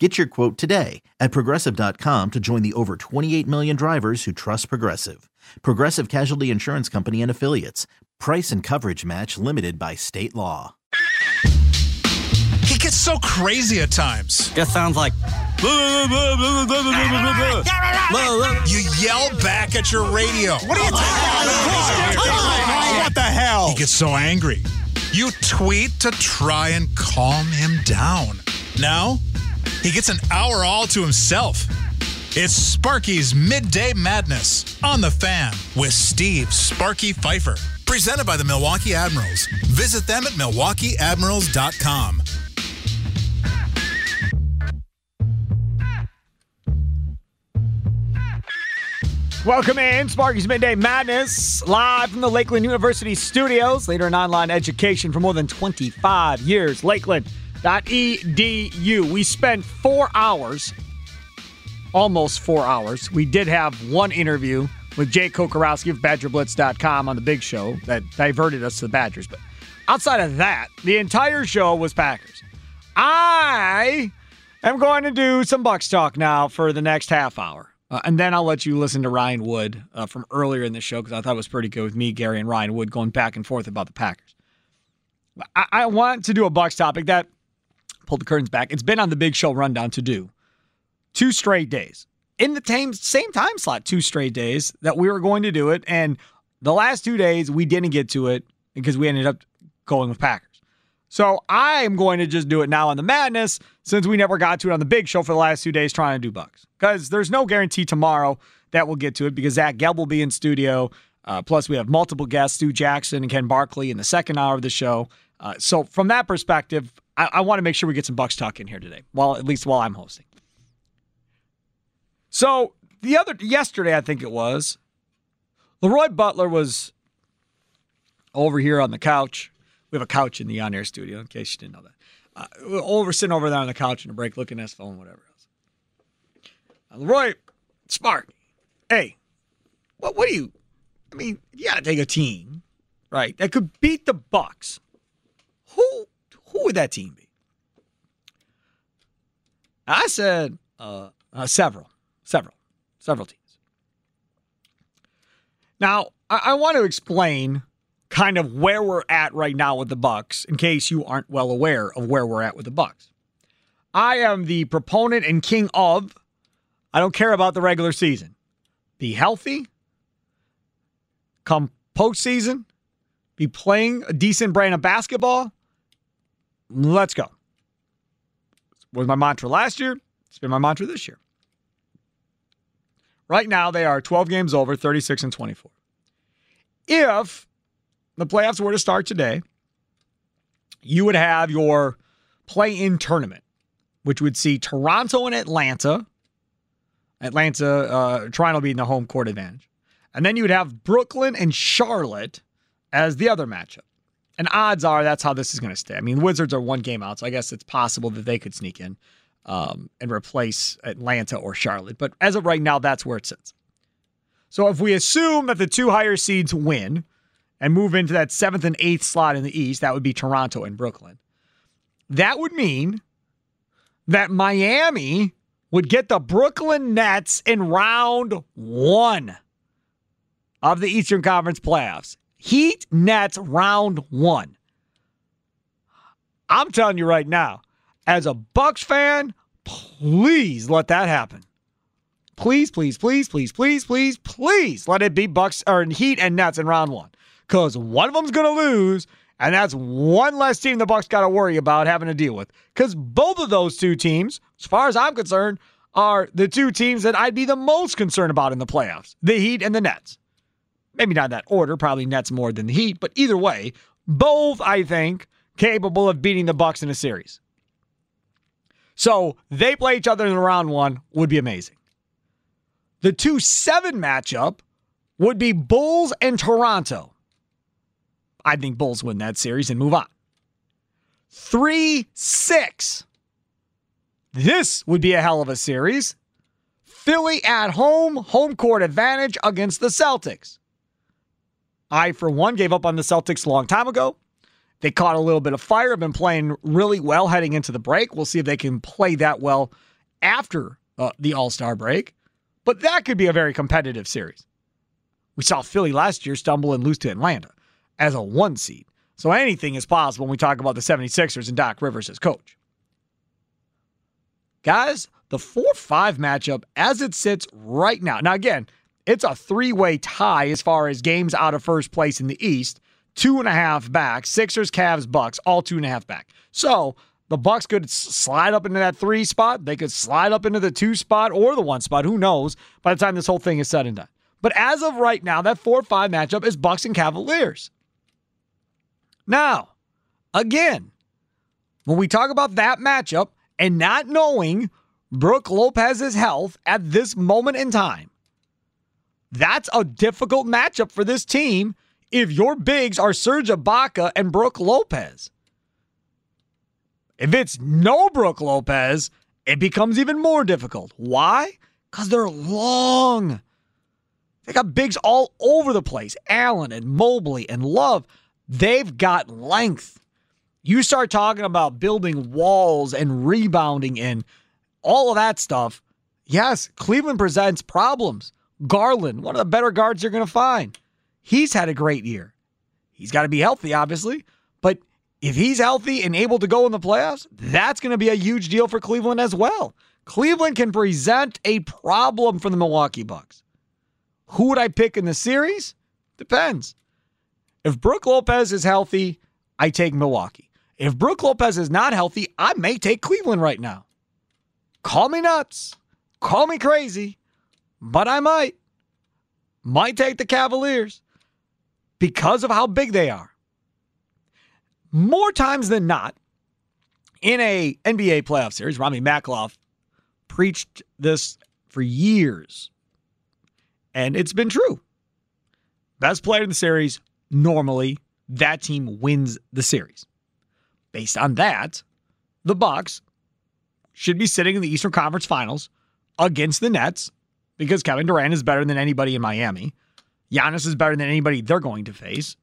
Get your quote today at progressive.com to join the over 28 million drivers who trust Progressive. Progressive Casualty Insurance Company and Affiliates. Price and coverage match limited by state law. He gets so crazy at times. Just sounds like. You yell back at your radio. What are you talking about? What the hell? He gets so angry. You tweet to try and calm him down. Now, he gets an hour all to himself. It's Sparky's Midday Madness on the fan with Steve Sparky Pfeiffer. Presented by the Milwaukee Admirals. Visit them at milwaukeeadmirals.com. Welcome in, Sparky's Midday Madness, live from the Lakeland University studios. Leader in online education for more than 25 years. Lakeland.edu. We spent four hours, almost four hours. We did have one interview with Jake Kocorowski of BadgerBlitz.com on the big show that diverted us to the Badgers. But outside of that, the entire show was Packers. I am going to do some Bucks talk now for the next half hour. Uh, and then I'll let you listen to Ryan Wood uh, from earlier in the show because I thought it was pretty good with me, Gary, and Ryan Wood going back and forth about the Packers. I, I want to do a Bucks topic that pulled the curtains back. It's been on the Big Show rundown to do two straight days in the same same time slot, two straight days that we were going to do it, and the last two days we didn't get to it because we ended up going with Packers. So I am going to just do it now on the madness since we never got to it on the big show for the last two days trying to do Bucks. Because there's no guarantee tomorrow that we'll get to it because Zach Gelb will be in studio. Uh, plus, we have multiple guests, Stu Jackson and Ken Barkley in the second hour of the show. Uh, so from that perspective, I, I want to make sure we get some Bucks talk in here today. While at least while I'm hosting. So the other yesterday, I think it was, Leroy Butler was over here on the couch we have a couch in the on air studio, in case you didn't know that. Uh, over sitting over there on the couch in a break, looking at his phone, whatever else. Uh, Leroy, Spark, hey, what what do you? I mean, you got to take a team, right? That could beat the Bucks. Who who would that team be? I said uh, uh, several, several, several teams. Now I, I want to explain kind of where we're at right now with the Bucks in case you aren't well aware of where we're at with the Bucks. I am the proponent and king of I don't care about the regular season. Be healthy. Come postseason, be playing a decent brand of basketball. Let's go. Was my mantra last year. It's been my mantra this year. Right now, they are 12 games over, 36 and 24. If the playoffs were to start today, you would have your play in tournament, which would see Toronto and Atlanta. Atlanta, uh, Toronto being the home court advantage. And then you would have Brooklyn and Charlotte as the other matchup. And odds are that's how this is going to stay. I mean, Wizards are one game out, so I guess it's possible that they could sneak in um, and replace Atlanta or Charlotte. But as of right now, that's where it sits. So if we assume that the two higher seeds win, and move into that seventh and eighth slot in the East. That would be Toronto and Brooklyn. That would mean that Miami would get the Brooklyn Nets in round one of the Eastern Conference playoffs. Heat Nets round one. I'm telling you right now, as a Bucks fan, please let that happen. Please, please, please, please, please, please, please let it be Bucks or Heat and Nets in round one. Because one of them's gonna lose, and that's one less team the Bucks got to worry about having to deal with. Because both of those two teams, as far as I'm concerned, are the two teams that I'd be the most concerned about in the playoffs: the Heat and the Nets. Maybe not that order, probably Nets more than the Heat, but either way, both I think capable of beating the Bucks in a series. So they play each other in round one would be amazing. The 2 7 matchup would be Bulls and Toronto. I think Bulls win that series and move on. 3 6. This would be a hell of a series. Philly at home, home court advantage against the Celtics. I, for one, gave up on the Celtics a long time ago. They caught a little bit of fire, have been playing really well heading into the break. We'll see if they can play that well after uh, the All Star break. But that could be a very competitive series. We saw Philly last year stumble and lose to Atlanta as a one seed. So anything is possible when we talk about the 76ers and Doc Rivers as coach. Guys, the 4 5 matchup as it sits right now. Now, again, it's a three way tie as far as games out of first place in the East. Two and a half back. Sixers, Cavs, Bucks, all two and a half back. So the Bucks could slide up into that three spot. They could slide up into the two spot or the one spot. Who knows by the time this whole thing is said and done. But as of right now, that 4 5 matchup is Bucks and Cavaliers. Now, again, when we talk about that matchup and not knowing Brook Lopez's health at this moment in time, that's a difficult matchup for this team if your bigs are Serge Ibaka and Brook Lopez. If it's no Brook Lopez, it becomes even more difficult. Why? Because they're long. They got bigs all over the place. Allen and Mobley and Love. They've got length. You start talking about building walls and rebounding and all of that stuff. Yes, Cleveland presents problems. Garland, one of the better guards you're going to find. He's had a great year. He's got to be healthy, obviously, but if he's healthy and able to go in the playoffs, that's going to be a huge deal for Cleveland as well. Cleveland can present a problem for the Milwaukee Bucks. Who would I pick in the series? Depends. If Brook Lopez is healthy, I take Milwaukee. If Brook Lopez is not healthy, I may take Cleveland right now. Call me nuts. Call me crazy. But I might. Might take the Cavaliers because of how big they are. More times than not, in a NBA playoff series, Rami Makloff preached this for years. And it's been true. Best player in the series, normally that team wins the series. Based on that, the Bucks should be sitting in the Eastern Conference Finals against the Nets because Kevin Durant is better than anybody in Miami. Giannis is better than anybody they're going to face.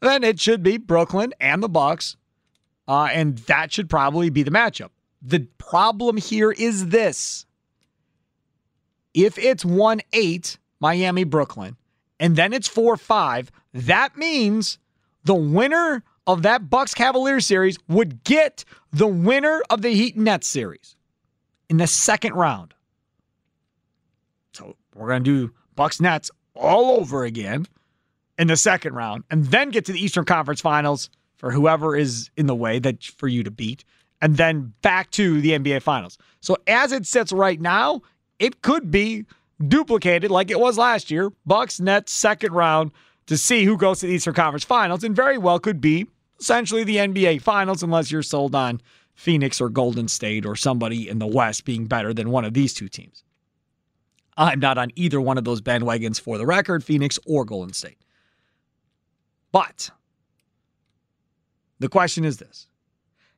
Then it should be Brooklyn and the Bucks, uh, and that should probably be the matchup. The problem here is this: if it's one eight Miami Brooklyn, and then it's four five, that means the winner of that Bucks Cavaliers series would get the winner of the Heat Nets series in the second round. We're going to do Bucks Nets all over again in the second round and then get to the Eastern Conference Finals for whoever is in the way that for you to beat and then back to the NBA Finals. So as it sits right now, it could be duplicated like it was last year. Bucks Nets second round to see who goes to the Eastern Conference Finals and very well could be essentially the NBA Finals unless you're sold on Phoenix or Golden State or somebody in the West being better than one of these two teams. I'm not on either one of those bandwagons for the record, Phoenix or Golden State. But the question is this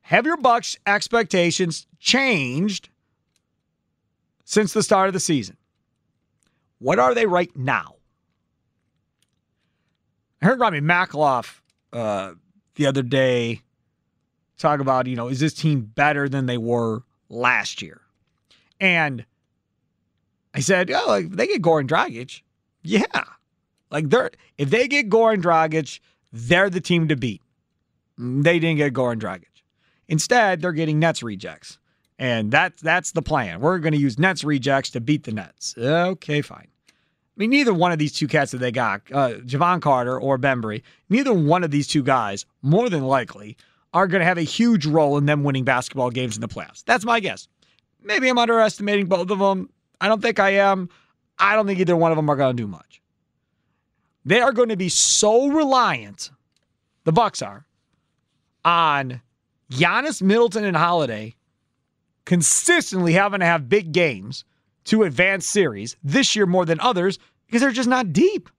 Have your Bucks expectations changed since the start of the season? What are they right now? I heard Robbie Makloff uh, the other day talk about, you know, is this team better than they were last year? And I said, oh, like, they get Goran Dragic. Yeah. Like they're if they get Goran Dragic, they're the team to beat. They didn't get Goran Dragic. Instead, they're getting Nets rejects. And that's that's the plan. We're going to use Nets rejects to beat the Nets. Okay, fine. I mean, neither one of these two cats that they got, uh, Jevon Carter or Bembry, neither one of these two guys, more than likely, are going to have a huge role in them winning basketball games in the playoffs. That's my guess. Maybe I'm underestimating both of them. I don't think I am. I don't think either one of them are going to do much. They are going to be so reliant, the Bucks are, on Giannis, Middleton, and Holiday consistently having to have big games to advance series this year more than others because they're just not deep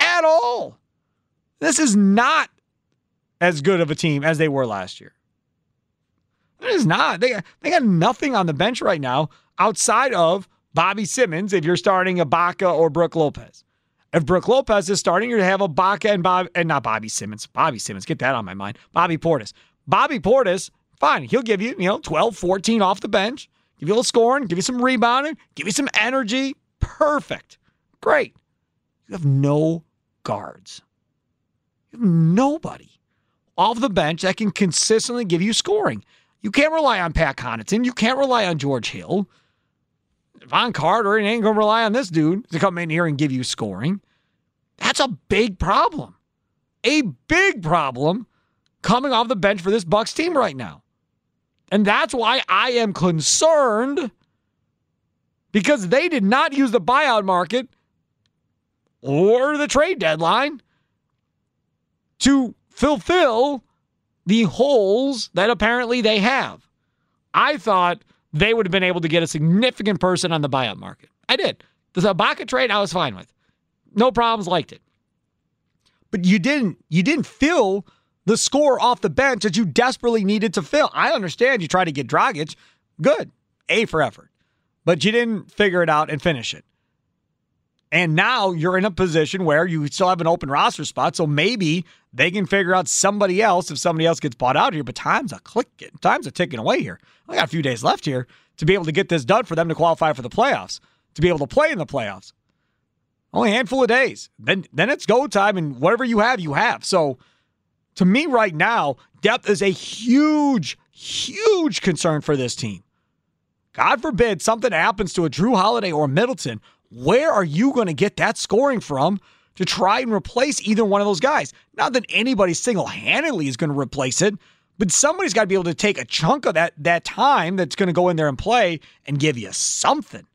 at all. This is not as good of a team as they were last year. It is not. They, they got nothing on the bench right now outside of Bobby Simmons if you're starting Ibaka or Brook Lopez. If Brook Lopez is starting, you're to have Ibaka and Bob and not Bobby Simmons. Bobby Simmons, get that on my mind. Bobby Portis. Bobby Portis, fine. He'll give you, you know, 12, 14 off the bench, give you a little scoring, give you some rebounding, give you some energy. Perfect. Great. You have no guards. You have nobody off the bench that can consistently give you scoring. You can't rely on Pat Connaughton. You can't rely on George Hill. Von Carter ain't going to rely on this dude to come in here and give you scoring. That's a big problem. A big problem coming off the bench for this Bucks team right now. And that's why I am concerned because they did not use the buyout market or the trade deadline to fulfill the holes that apparently they have. I thought they would have been able to get a significant person on the buyout market. I did. The Ibaka trade, I was fine with. No problems, liked it. But you didn't you didn't fill the score off the bench that you desperately needed to fill. I understand you tried to get Dragic. Good. A for effort. But you didn't figure it out and finish it. And now you're in a position where you still have an open roster spot. So maybe they can figure out somebody else if somebody else gets bought out here. But time's a clicking, time's a ticking away here. I got a few days left here to be able to get this done for them to qualify for the playoffs, to be able to play in the playoffs. Only handful of days. Then then it's go time, and whatever you have, you have. So to me, right now, depth is a huge, huge concern for this team. God forbid something happens to a Jrue Holiday or Middleton where are you going to get that scoring from to try and replace either one of those guys? Not that anybody single handedly is going to replace it, but somebody's got to be able to take a chunk of that, that time that's going to go in there and play and give you something.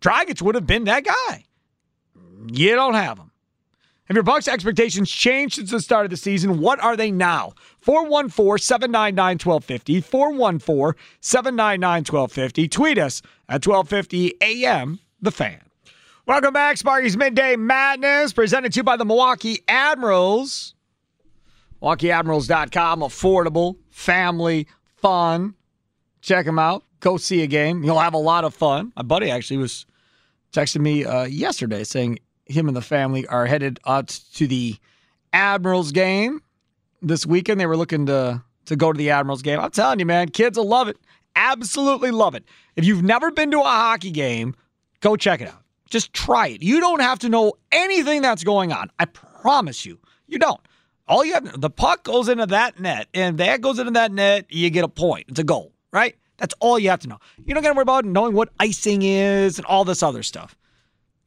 Dragic would have been that guy. You don't have him. Have your Bucks expectations changed since the start of the season? What are they now? 414 799 1250. 414 799 1250. Tweet us at 1250 AM, The Fan. Welcome back, Sparky's Midday Madness, presented to you by the Milwaukee Admirals. MilwaukeeAdmirals.com. Affordable, family, fun. Check them out. Go see a game. You'll have a lot of fun. My buddy actually was texting me uh, yesterday saying him and the family are headed out to the Admirals game this weekend. They were looking to to go to the Admirals game. I'm telling you, man, kids will love it. Absolutely love it. If you've never been to a hockey game, go check it out. Just try it. You don't have to know anything that's going on. I promise you, you don't. All you have, the puck goes into that net, and that goes into that net, you get a point. It's a goal, right? That's all you have to know. You don't got to worry about knowing what icing is and all this other stuff.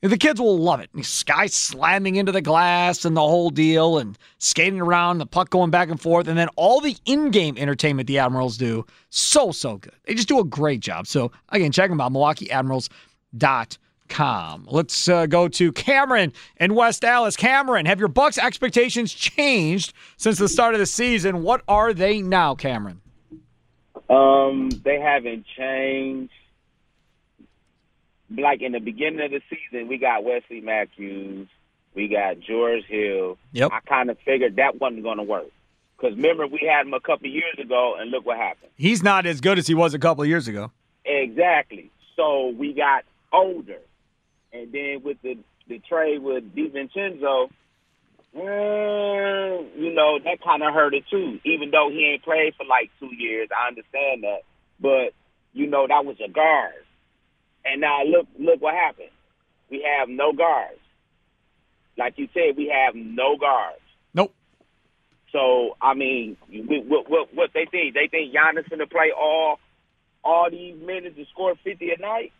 The kids will love it. Sky slamming into the glass and the whole deal and skating around, the puck going back and forth, and then all the in game entertainment the Admirals do. So, so good. They just do a great job. So, again, check them out, MilwaukeeAdmirals.com. Let's uh, go to Cameron in West Allis. Cameron, have your Bucks expectations changed since the start of the season? What are they now, Cameron? Um, they haven't changed like in the beginning of the season, we got Wesley Matthews, we got George Hill. Yep. I kind of figured that wasn't going to work. Because remember, we had him a couple years ago, and look what happened. He's not as good as he was a couple years ago. Exactly. So we got older. And then with the, the trade with DiVincenzo, Mm, you know, that kind of hurt it too. Even though he ain't played for like two years, I understand that. But you know, that was a guard, and now look, look what happened. We have no guards. Like you said, we have no guards. Nope. So I mean, what what what they think? They think Giannis gonna play all all these minutes and score fifty a night?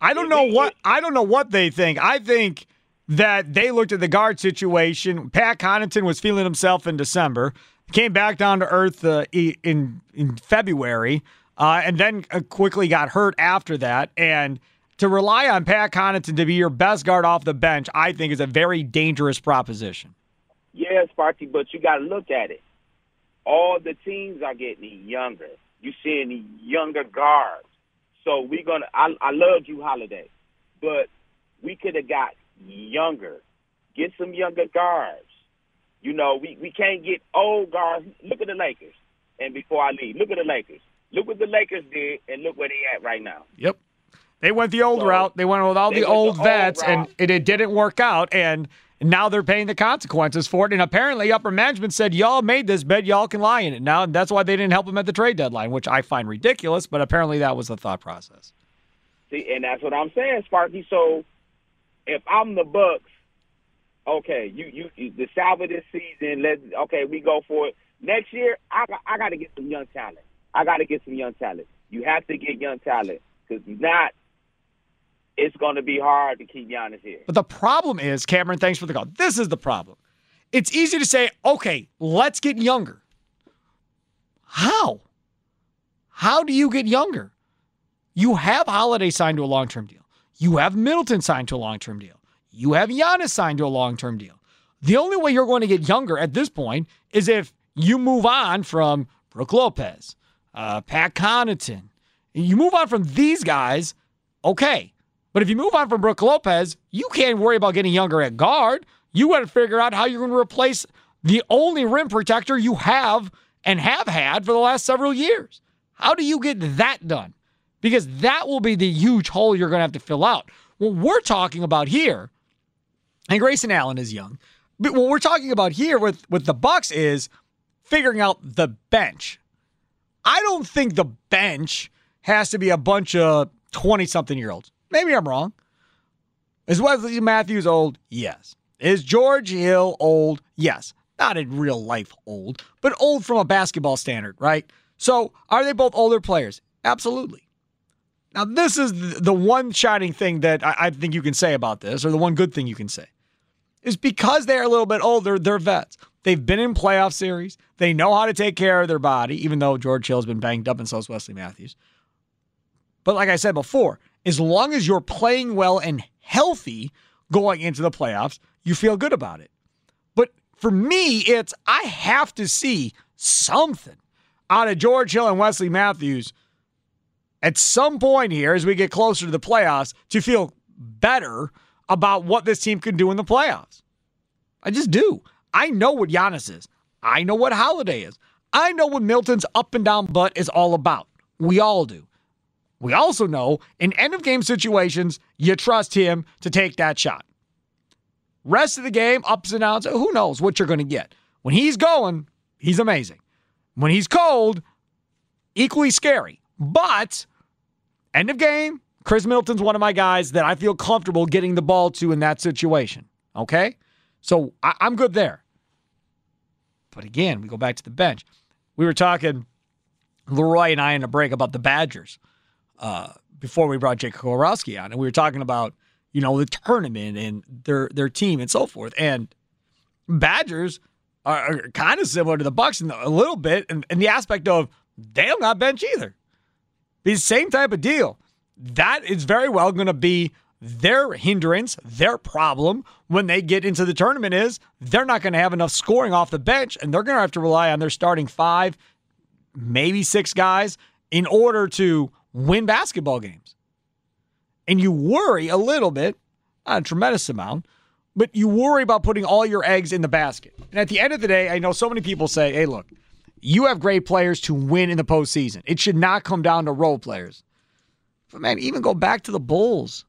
I don't know what I don't know what they think. I think that they looked at the guard situation. Pat Connaughton was feeling himself in December, came back down to earth uh, in in February, uh, and then uh, quickly got hurt after that. And to rely on Pat Connaughton to be your best guard off the bench, I think is a very dangerous proposition. Yeah, Sparky, but you got to look at it. All the teams are getting younger. You seeing younger guards. So we're gonna. I, I love you, Holiday, but we could have got younger. Get some younger guards. You know, we, we can't get old guards. Look at the Lakers. And before I leave, look at the Lakers. Look what the Lakers did, and look where they at right now. Yep. They went the old so, route. They went with all the old the vets, old and it, it didn't work out. And now they're paying the consequences for it. And apparently, upper management said, Y'all made this bed, y'all can lie in it. Now, that's why they didn't help him at the trade deadline, which I find ridiculous, but apparently that was the thought process. See, and that's what I'm saying, Sparky. So if I'm the Bucks, okay, you you, you the salvage this season. let's, okay, we go for it. Next year, I I got to get some young talent. I got to get some young talent. You have to get young talent because not, it's going to be hard to keep Giannis here. But the problem is, Cameron. Thanks for the call. This is the problem. It's easy to say, okay, let's get younger. How? How do you get younger? You have Holiday signed to a long term deal. You have Middleton signed to a long term deal. You have Giannis signed to a long term deal. The only way you're going to get younger at this point is if you move on from Brook Lopez, uh, Pat Connaughton. You move on from these guys, okay. But if you move on from Brook Lopez, you can't worry about getting younger at guard. You got to figure out how you're going to replace the only rim protector you have and have had for the last several years. How do you get that done? because that will be the huge hole you're going to have to fill out. What we're talking about here, and Grayson Allen is young, but what we're talking about here with, with the Bucks is figuring out the bench. I don't think the bench has to be a bunch of 20 something year olds. Maybe I'm wrong. Is Wesley Matthews old? Yes. Is George Hill old? Yes. Not in real life old, but old from a basketball standard, right? So are they both older players? Absolutely. Now, this is the one shining thing that I think you can say about this, or the one good thing you can say, is because they're a little bit older, they're vets. They've been in playoff series. They know how to take care of their body, even though George Hill's been banged up and so is Wesley Matthews. But like I said before, as long as you're playing well and healthy going into the playoffs, you feel good about it. But for me, it's I have to see something out of George Hill and Wesley Matthews – at some point here as we get closer to the playoffs to feel better about what this team can do in the playoffs. I just do. I know what Giannis is. I know what Holiday is. I know what Middleton's up and down butt is all about. We all do. We also know in end of game situations, you trust him to take that shot. Rest of the game, ups and downs, who knows what you're going to get. When he's going, he's amazing. When he's cold, equally scary. But end of game, Khris Middleton's one of my guys that I feel comfortable getting the ball to in that situation. Okay? So I- I'm good there. But again, we go back to the bench. We were talking, Leroy and I in a break about the Badgers uh, before we brought Jake Kocorowski on. And we were talking about, you know, the tournament and their their team and so forth. And Badgers are, are kind of similar to the Bucks in the, a little bit in, in the aspect of they don't got bench either. The same type of deal. That is very well going to be their hindrance, their problem when they get into the tournament is they're not going to have enough scoring off the bench and they're going to have to rely on their starting five, maybe six guys in order to win basketball games. And you worry a little bit, not a tremendous amount, but you worry about putting all your eggs in the basket. And at the end of the day, I know so many people say, hey, look, you have great players to win in the postseason. It should not come down to role players. But man, even go back to the Bulls.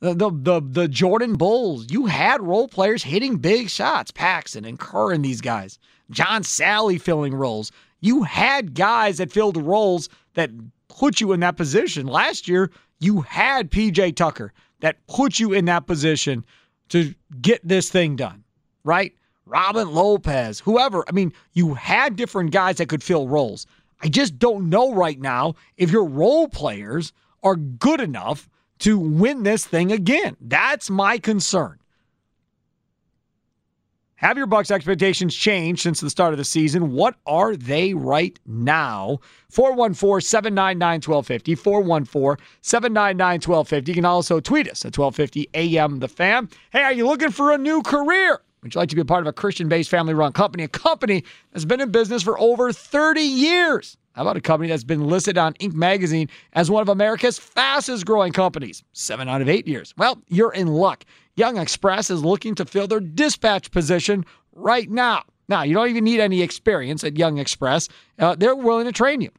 The, the the Jordan Bulls, you had role players hitting big shots, Paxson and Kerr and these guys. John Salley filling roles. You had guys that filled roles that put you in that position. Last year, you had PJ Tucker that put you in that position to get this thing done, right? Robin Lopez, whoever. I mean, you had different guys that could fill roles. I just don't know right now if your role players are good enough to win this thing again. That's my concern. Have your Bucks expectations changed since the start of the season? What are they right now? 414-799-1250, 414-799-1250. You can also tweet us at 1250 AM The Fan. Hey, are you looking for a new career? Would you like to be a part of a Christian-based family-run company, a company that's been in business for over 30 years? How about a company that's been listed on Inc. magazine as one of America's fastest growing companies? Seven out of eight years. Well, you're in luck. Jung Express is looking to fill their dispatch position right now. Now, you don't even need any experience at Jung Express. Uh, they're willing to train you.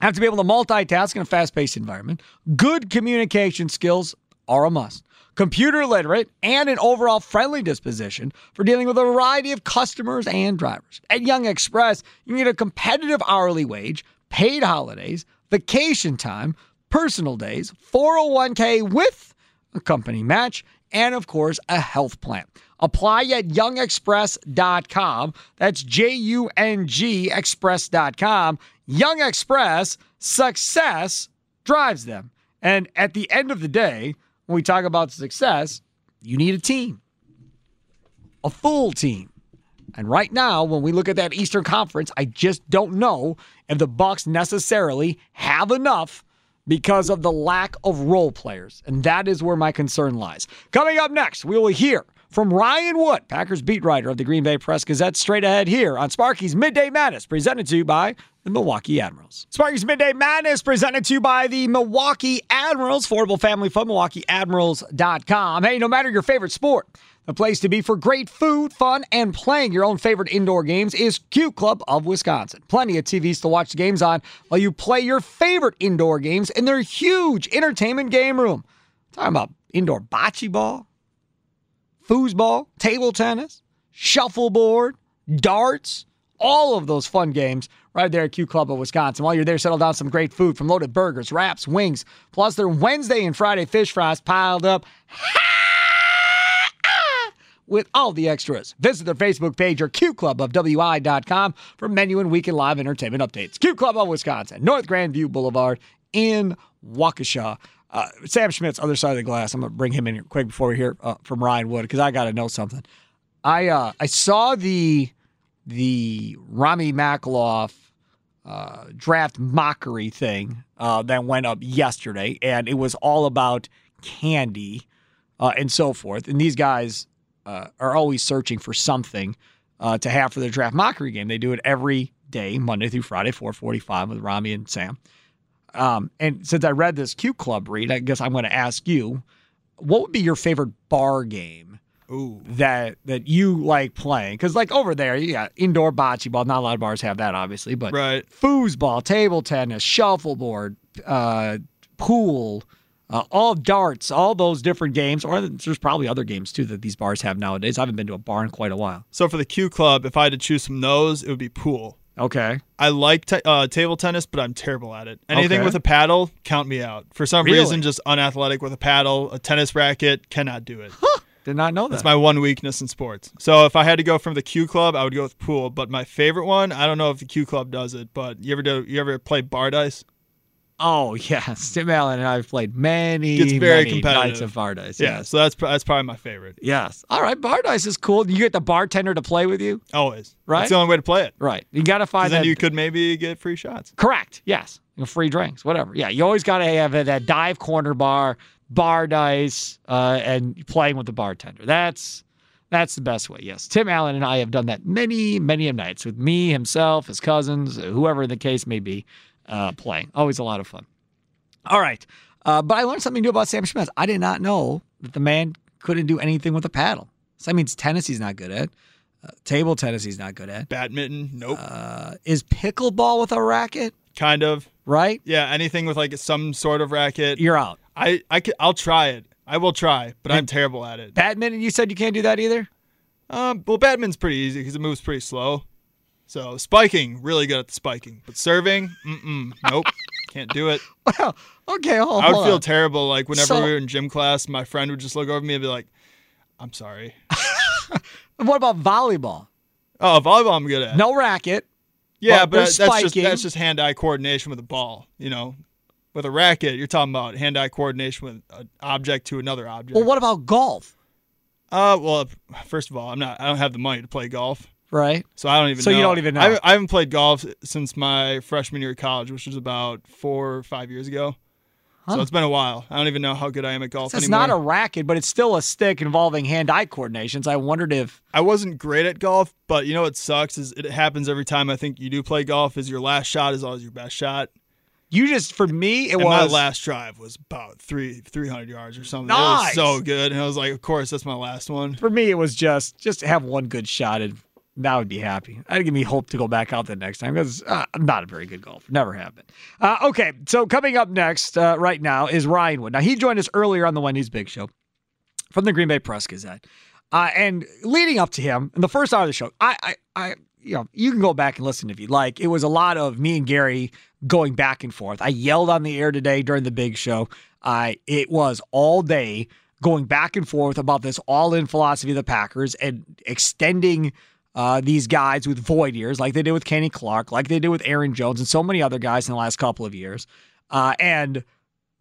Have to be able to multitask in a fast paced environment. Good communication skills are a must. Computer literate and an overall friendly disposition for dealing with a variety of customers and drivers. At Jung Express, you get a competitive hourly wage, paid holidays, vacation time, personal days, 401k with a company match, and of course, a health plan. Apply at jungexpress.com. That's J U N G express.com. Jung Express, success drives them. And at the end of the day, when we talk about success, you need a team, a full team. And right now, when we look at that Eastern Conference, I just don't know if the Bucks necessarily have enough because of the lack of role players. And that is where my concern lies. Coming up next, we will hear from Ryan Wood, Packers beat writer of the Green Bay Press Gazette, straight ahead here on Sparky's Midday Madness, presented to you by the Milwaukee Admirals. Sparky's Midday Madness, presented to you by the Milwaukee Admirals, affordable family fun, MilwaukeeAdmirals.com. Hey, no matter your favorite sport, the place to be for great food, fun, and playing your own favorite indoor games is Q Club of Wisconsin. Plenty of TVs to watch the games on while you play your favorite indoor games in their huge entertainment game room. talking about indoor bocce ball, foosball, table tennis, shuffleboard, darts, all of those fun games right there at Q Club of Wisconsin. While you're there, settle down some great food from loaded burgers, wraps, wings, plus their Wednesday and Friday fish fries piled up with all the extras. Visit their Facebook page or QClubofWI.com for menu and weekend live entertainment updates. Q Club of Wisconsin, North Grandview Boulevard in Waukesha. Uh, Sam Schmitz other side of the glass. I'm gonna bring him in here quick before we hear uh, from Ryan Wood because I got to know something. I uh, I saw the the Rami Makloff uh, draft mockery thing uh, that went up yesterday, and it was all about candy uh, and so forth. And these guys are always searching for something to have for their draft mockery game. They do it every day, Monday through Friday, 445 with Rami and Sam. Um, and since I read this Q Club read, I guess I'm going to ask you, what would be your favorite bar game Ooh. that that you like playing? Because like over there, you got indoor bocce ball. Not a lot of bars have that, obviously, but Right. foosball, table tennis, shuffleboard, uh, pool, uh, all darts, all those different games. Or there's probably other games too that these bars have nowadays. I haven't been to a bar in quite a while. So for the Q Club, if I had to choose from those, it would be pool. Okay. I like t- uh, table tennis, but I'm terrible at it. Anything Okay. with a paddle, count me out. For some Really? reason, just unathletic with a paddle, a tennis racket, cannot do it. Did not know that. That's my one weakness in sports. So if I had to go from the Q Club, I would go with pool. But my favorite one, I don't know if the Q Club does it, but you ever do? You ever play bar dice? Oh yes, Tim Allen and I have played many, Gets very many competitive. nights of bar dice. Yeah. Yes. So that's that's probably my favorite. Yes. All right. Bar dice is cool. You get the bartender to play with you. Always. Right? That's the only way to play it. Right. You got to find then you could maybe get free shots. Correct. Yes. You know, free drinks, whatever. Yeah. You always got to have that dive corner bar, bar dice, uh, and playing with the bartender. That's that's the best way. Yes. Tim Allen and I have done that many, many of nights with me, himself, his cousins, whoever the case may be, uh, playing. Always a lot of fun. All right. Uh, but I learned something new about Sam Schmitz. I did not know that the man couldn't do anything with a paddle. So that means tennis he's not good at. Uh, table tennis he's not good at. Badminton, nope. Uh, is pickleball with a racket, kind of. right? Yeah, anything with like some sort of racket. You're out. I I could, I'll try it. I will try, but I'm terrible at it. Badminton, you said you can't do that either? Um, well, badminton's pretty easy because it moves pretty slow. So spiking, really good at the spiking, but serving, mm-mm, nope, can't do it. Well, okay, hold, I would hold feel on. terrible. Like whenever So- we were in gym class, my friend would just look over me and be like, "I'm sorry." What about volleyball? Oh, volleyball, I'm good at. No racket. yeah, but that's just that's just hand-eye coordination with a ball. You know, with a racket, you're talking about hand-eye coordination with an object to another object. Well, what about golf? Uh, well, first of all, I'm not. I don't have the money to play golf, Right. so I don't even. So you don't even know. I haven't, I haven't played golf since my freshman year of college, which was about four or five years ago. Huh. So it's been a while. I don't even know how good I am at golf anymore. It's anymore. not a racket, but it's still a stick involving hand-eye coordination. So I wondered if I wasn't great at golf, but you know what sucks is it happens every time I think you do play golf. Is your last shot is always your best shot. you just for me it and my last drive was about three three hundred yards or something. It Nice. was so good, and I was like, of course, that's my last one. for me it was just just have one good shot and that would be happy. That'd give me hope to go back out there next time because uh, I'm not a very good golfer. Never have been. Uh, okay, so coming up next uh, right now is Ryan Wood. Now he joined us earlier on the Wendy's Big Show from the Green Bay Press Gazette, uh, and leading up to him in the first hour of the show, I, I, I, you know, you can go back and listen if you like. It was a lot of me and Gary going back and forth. I yelled on the air today during the Big Show. I it was all day going back and forth about this all-in philosophy of the Packers and extending uh, these guys with void years, like they did with Kenny Clark, like they did with Aaron Jones, and so many other guys in the last couple of years. Uh, and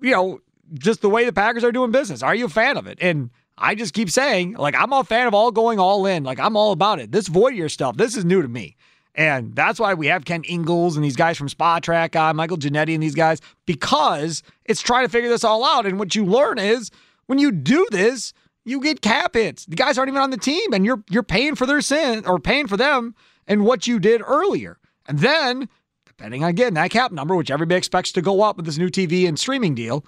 you know, just the way the Packers are doing business. Are you a fan of it? And I just keep saying, like, I'm a fan of all going all in. Like, I'm all about it. This void year stuff, this is new to me. And that's why we have Ken Ingalls and these guys from Spotrac, uh, Michael Ginnitti and these guys, because it's trying to figure this all out. And what you learn is when you do this, you get cap hits. The guys aren't even on the team, and you're you're paying for their sin or paying for them and what you did earlier. And then, depending on again that cap number, which everybody expects to go up with this new TV and streaming deal,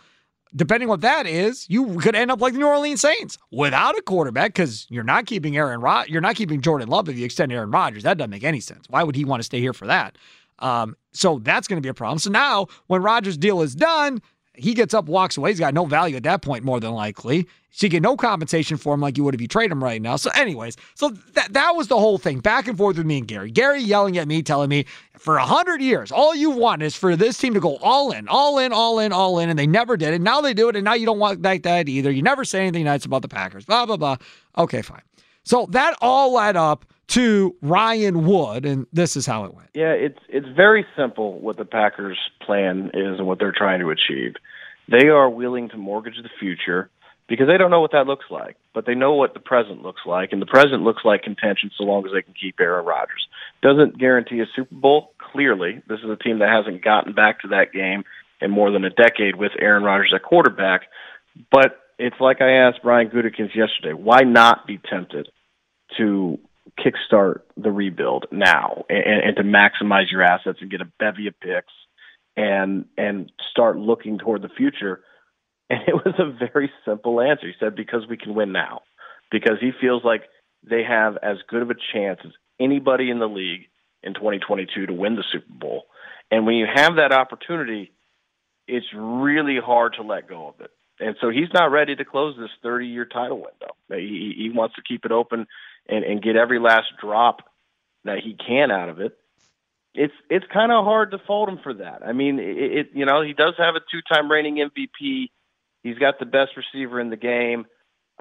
depending what that is, you could end up like the New Orleans Saints without a quarterback because you're not keeping Aaron Rod- you're not keeping Jordan Love if you extend Aaron Rodgers. That doesn't make any sense. Why would he want to stay here for that? Um, so that's going to be a problem. So now when Rodgers' deal is done, he gets up, walks away. He's got no value at that point, more than likely. So you get no compensation for him like you would if you trade him right now. So, anyways, so that that was the whole thing, back and forth with me and Gary. Gary yelling at me, telling me for a hundred years, all you want is for this team to go all in, all in, all in, all in, and they never did it. Now they do it, and now you don't want like that either. You never say anything nice about the Packers. Blah blah blah. Okay, fine. So that all led up to Ryan Wood, and this is how it went. Yeah, it's it's very simple what the Packers' plan is and what they're trying to achieve. They are willing to mortgage the future because they don't know what that looks like, but they know what the present looks like, and the present looks like contention so long as they can keep Aaron Rodgers. Doesn't guarantee a Super Bowl. Clearly, this is a team that hasn't gotten back to that game in more than a decade with Aaron Rodgers at quarterback. But it's like I asked Brian Gutekunst yesterday: Why not be tempted to kickstart the rebuild now and, and to maximize your assets and get a bevy of picks and and start looking toward the future. And it was a very simple answer. He said because we can win now. Because he feels like they have as good of a chance as anybody in the league in 2022 to win the Super Bowl. And when you have that opportunity, it's really hard to let go of it. And so he's not ready to close this 30 year title window. He, he wants to keep it open and, and get every last drop that he can out of it. It's it's kind of hard to fault him for that. I mean, it, it you know he does have a two time reigning MVP. He's got the best receiver in the game.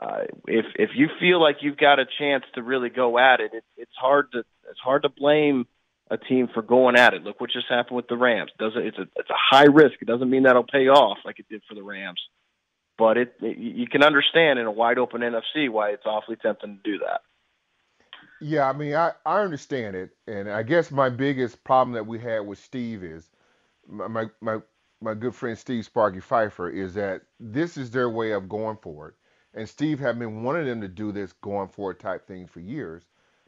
Uh, if if you feel like you've got a chance to really go at it, it, it's hard to it's hard to blame a team for going at it. Look what just happened with the Rams. Doesn't it's a it's a high risk. It doesn't mean that'll pay off like it did for the Rams, but it, it you can understand in a wide open NFC why it's awfully tempting to do that. Yeah, I mean, I, I understand it, and I guess my biggest problem that we had with Steve is my my my, good friend Steve Sparky Pfeiffer is that this is their way of going forward, and Steve had been wanting them to do this going forward type thing for years,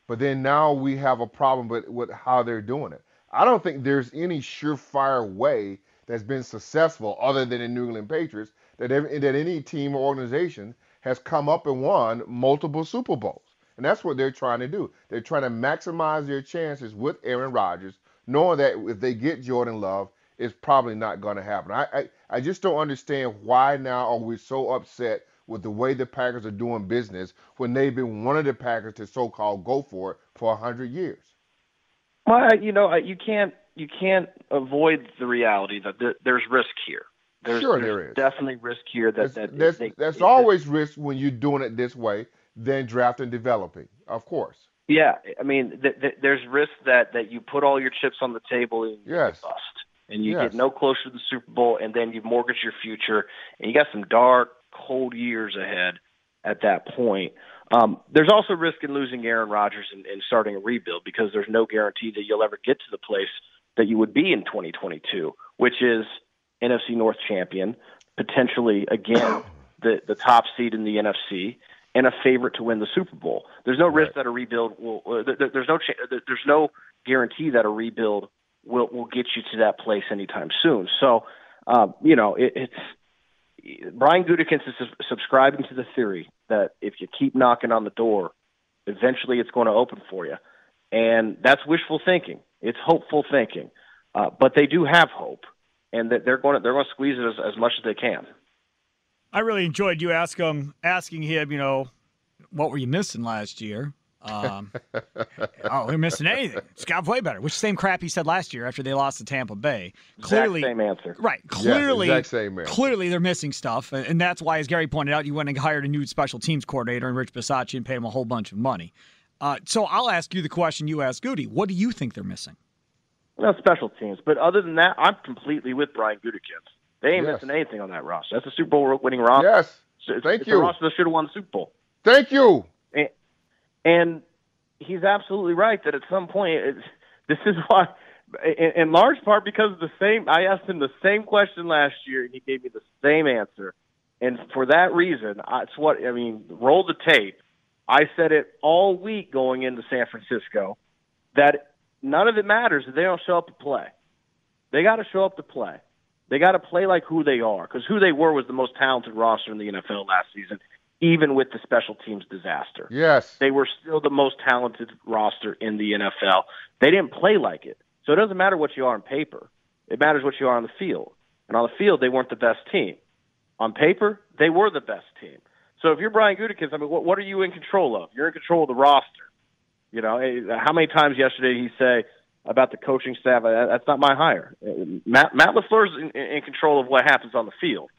but then now we have a problem with with how they're doing it. I don't think there's any surefire way that's been successful other than the New England Patriots that every, that any team or organization has come up and won multiple Super Bowls. And that's what they're trying to do. They're trying to maximize their chances with Aaron Rodgers, knowing that if they get Jordan Love, it's probably not going to happen. I, I, I just don't understand why now are we so upset with the way the Packers are doing business when they've been one of the Packers to so-called go for it for a hundred years. Well, you know, you can't you can't avoid the reality that there's risk here. There's, sure, there's there is definitely risk here. That, there's, that there's, they, there's they, always risk when you're doing it this way than drafting developing, of course. Yeah, I mean, th- th- there's risk that that you put all your chips on the table and you yes. bust, and you yes. get no closer to the Super Bowl, and then you mortgage your future, and you got some dark, cold years ahead at that point. Um, there's also risk in losing Aaron Rodgers and, and starting a rebuild because there's no guarantee that you'll ever get to the place that you would be in 2022, which is NFC North champion, potentially again the the top seed in the NFC, and a favorite to win the Super Bowl. There's no risk Right. that a rebuild will. Uh, there, there's no cha- there's no guarantee that a rebuild will will get you to that place anytime soon. So, um, you know, it, it's Brian Gutekunst is sub- subscribing to the theory that if you keep knocking on the door, eventually it's going to open for you, and that's wishful thinking. It's hopeful thinking, uh, but they do have hope, and that they're going to they're going to squeeze it as, as much as they can. I really enjoyed you ask him, asking him, you know, what were you missing last year? Um, oh, we're missing anything. To play better, which same crap he said last year after they lost to Tampa Bay. Clearly, exact same answer. right? Clearly, exact same answer. clearly they're missing stuff, and that's why, as Gary pointed out, you went and hired a new special teams coordinator and Rich Bisaccia and paid him a whole bunch of money. Uh, so I'll ask you the question you asked Goody. What do you think they're missing? Well, special teams, but other than that, I'm completely with Brian Gutekunst. They ain't Yes. missing anything on that roster. That's a Super Bowl winning roster. Yes. It's- Thank it's you. a roster that should have won the Super Bowl. Thank you. And he's absolutely right that at some point, this is why, in, in large part because of the same, I asked him the same question last year and he gave me the same answer. And for that reason, I- it's what, I mean, roll the tape. I said it all week going into San Francisco that none of it matters if they don't show up to play. They got to show up to play. They got to play like who they are because who they were was the most talented roster in the NFL last season, even with the special teams disaster. Yes. They were still the most talented roster in the NFL. They didn't play like it. So it doesn't matter what you are on paper. It matters what you are on the field. And on the field, they weren't the best team. On paper, they were the best team. So if you're Brian Gutekunst, I mean, what, what are you in control of? You're in control of the roster. You know, eh, how many times yesterday did he say about the coaching staff? "Uh, That's not my hire. Uh, Matt Matt Lafleur's in, in control of what happens on the field.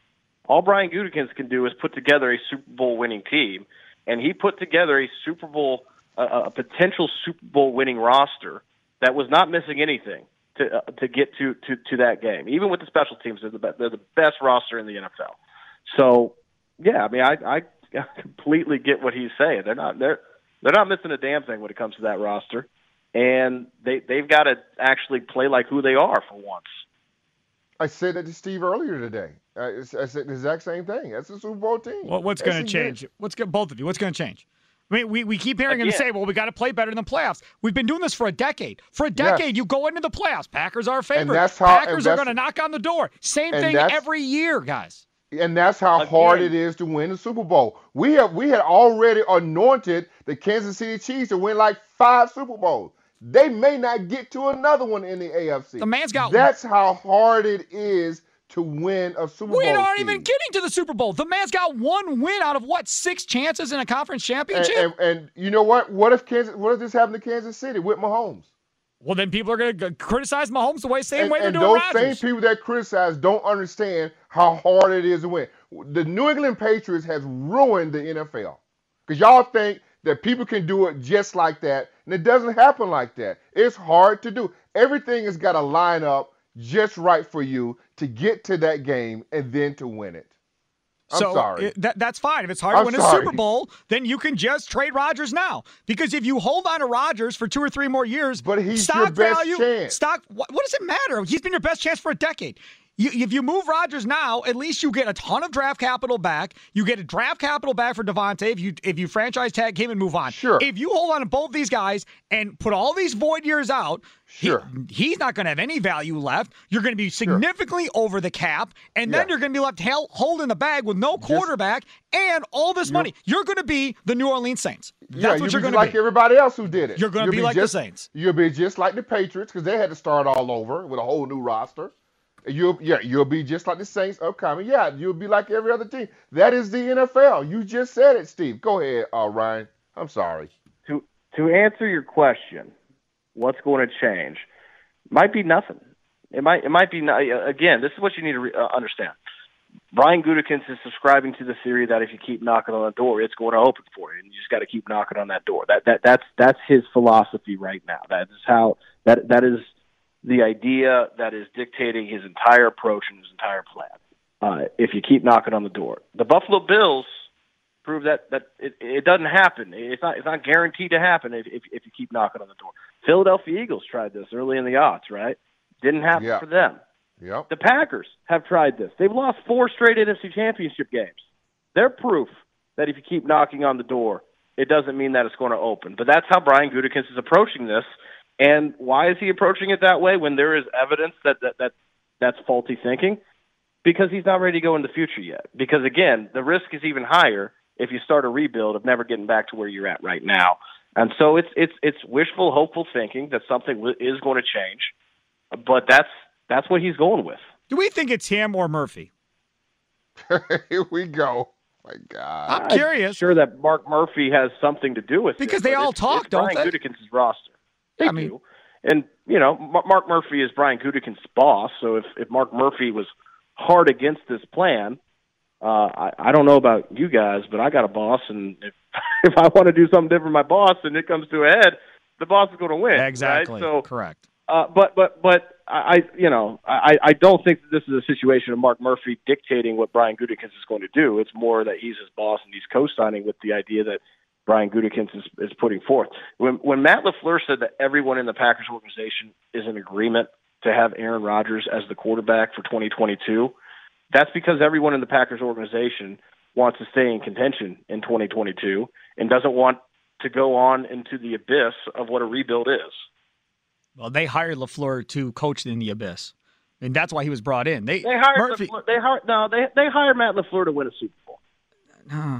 All Brian Gutekunst can do is put together a Super Bowl winning team, and he put together a Super Bowl, a, a potential Super Bowl winning roster that was not missing anything to uh, to get to, to to that game. Even with the special teams, they're the be- they're the best roster in the NFL. So, yeah, I mean, I I completely get what he's saying. They're not they're they're not missing a damn thing when it comes to that roster, and they they've got to actually play like who they are for once. I said that to Steve earlier today. I, I said the exact same thing. That's a Super Bowl team. What, what's going to it. change? What's going both of you? What's going to change? I mean, we, we keep hearing him say, well, we got to play better than playoffs. We've been doing this for a decade. For a decade, you go into the playoffs. Packers are a favorite. that's how- and Packers are going to knock on the door. Same thing every year, guys. And that's how hard it is to win the Super Bowl. We have we had already anointed the Kansas City Chiefs to win like five Super Bowls. They may not get to another one in the AFC. The man's got- That's how hard it is to win a Super Bowl. We aren't Steve. even getting to the Super Bowl. The man's got one win out of what six chances in a conference championship. and, and you know what? What if Kansas? What if this happened to Kansas City with Mahomes? well, then people are going to criticize Mahomes the way same and, way they're and doing those Rodgers. same people that criticize don't understand how hard it is to win. The New England Patriots has ruined the NFL because y'all think that people can do it just like that, and it doesn't happen like that. It's hard to do. Everything has got to line up just right for you to get to that game and then to win it. I'm so sorry. it- that, that's fine. If it's hard I'm to win a. Super Bowl, then you can just trade Rodgers now. Because if you hold on to Rodgers for two or three more years, But he's stock your best value, chance. stock. What, what does it matter? He's been your best chance for a decade. You, if you move Rodgers now, at least you get a ton of draft capital back. You get a draft capital back for Davante if you if you franchise tag him and move on. Sure. If you hold on to both these guys and put all these void years out, he- Sure. he's not going to have any value left. You're going to be significantly over the cap, and then Yeah. you're going to be left held, holding the bag with no quarterback and all this money. You're going to be the New Orleans Saints. That's yeah, what you're going just to like be. everybody else who did it. You're gonna You'll be like the Saints. You'll be just like the Patriots because they had to start all over with a whole new roster. You'll yeah, you'll be just like the Saints upcoming. Yeah, you'll be like every other team. That is the NFL. You just said it, Steve. Go ahead, uh, Ryan. I'm sorry. To to answer your question, what's going to change? Might be nothing. It might it might be again. This is what you need to re- uh, understand. Brian Gutekunst is subscribing to the theory that if you keep knocking on the door, it's going to open for you, and you just got to keep knocking on that door. That that that's that's his philosophy right now. That is how that that is the idea that is dictating his entire approach and his entire plan. Uh, if you keep knocking on the door, the Buffalo Bills prove that that it, it doesn't happen. It's not it's not guaranteed to happen if, if if you keep knocking on the door. Philadelphia Eagles tried this early in the odds, right? Didn't happen yeah. for them. Yep. The Packers have tried this. They've lost four straight NFC championship games. They're proof that if you keep knocking on the door, it doesn't mean that it's going to open. But that's how Brian Gutekunst is approaching this. And why is he approaching it that way when there is evidence that, that, that that's faulty thinking? Because he's not ready to go in the future yet. Because again, the risk is even higher if you start a rebuild of never getting back to where you're at right now. And so it's it's it's wishful, hopeful thinking that something is going to change, but that's that's what he's going with. Do we think it's him or Murphy? Here we go. My God, I'm curious. I'm sure that Mark Murphy has something to do with it. because it, they all it's, talk, it's don't Brian they? Gutekunst's roster. They I mean, and you know, Mark Murphy is Brian Gutekunst's boss. So if if Mark Murphy was hard against this plan, uh, I, I don't know about you guys, but I got a boss, and if if I want to do something different, my boss, and it comes to a head, the boss is going to win. Exactly. Right? So correct. Uh, but but but I you know I I don't think that this is a situation of Mark Murphy dictating what Brian Gutekunst is going to do. It's more that he's his boss and he's co-signing with the idea that Brian Gutekunst is, is putting forth. When when Matt LaFleur said that everyone in the Packers organization is in agreement to have Aaron Rodgers as the quarterback for 2022, that's because everyone in the Packers organization wants to stay in contention in 2022 and doesn't want to go on into the abyss of what a rebuild is. Well, they hired LaFleur to coach in the abyss. And that's why he was brought in. They, they hired Murphy, LaFleur, they hired no they they hired Matt LaFleur to win a Super Bowl.